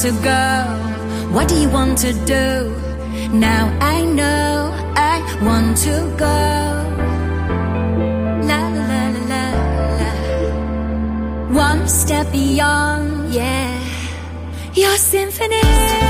To go? What do you want to do? Now I know I want to go. La la la la la. One step beyond, yeah. Your symphony.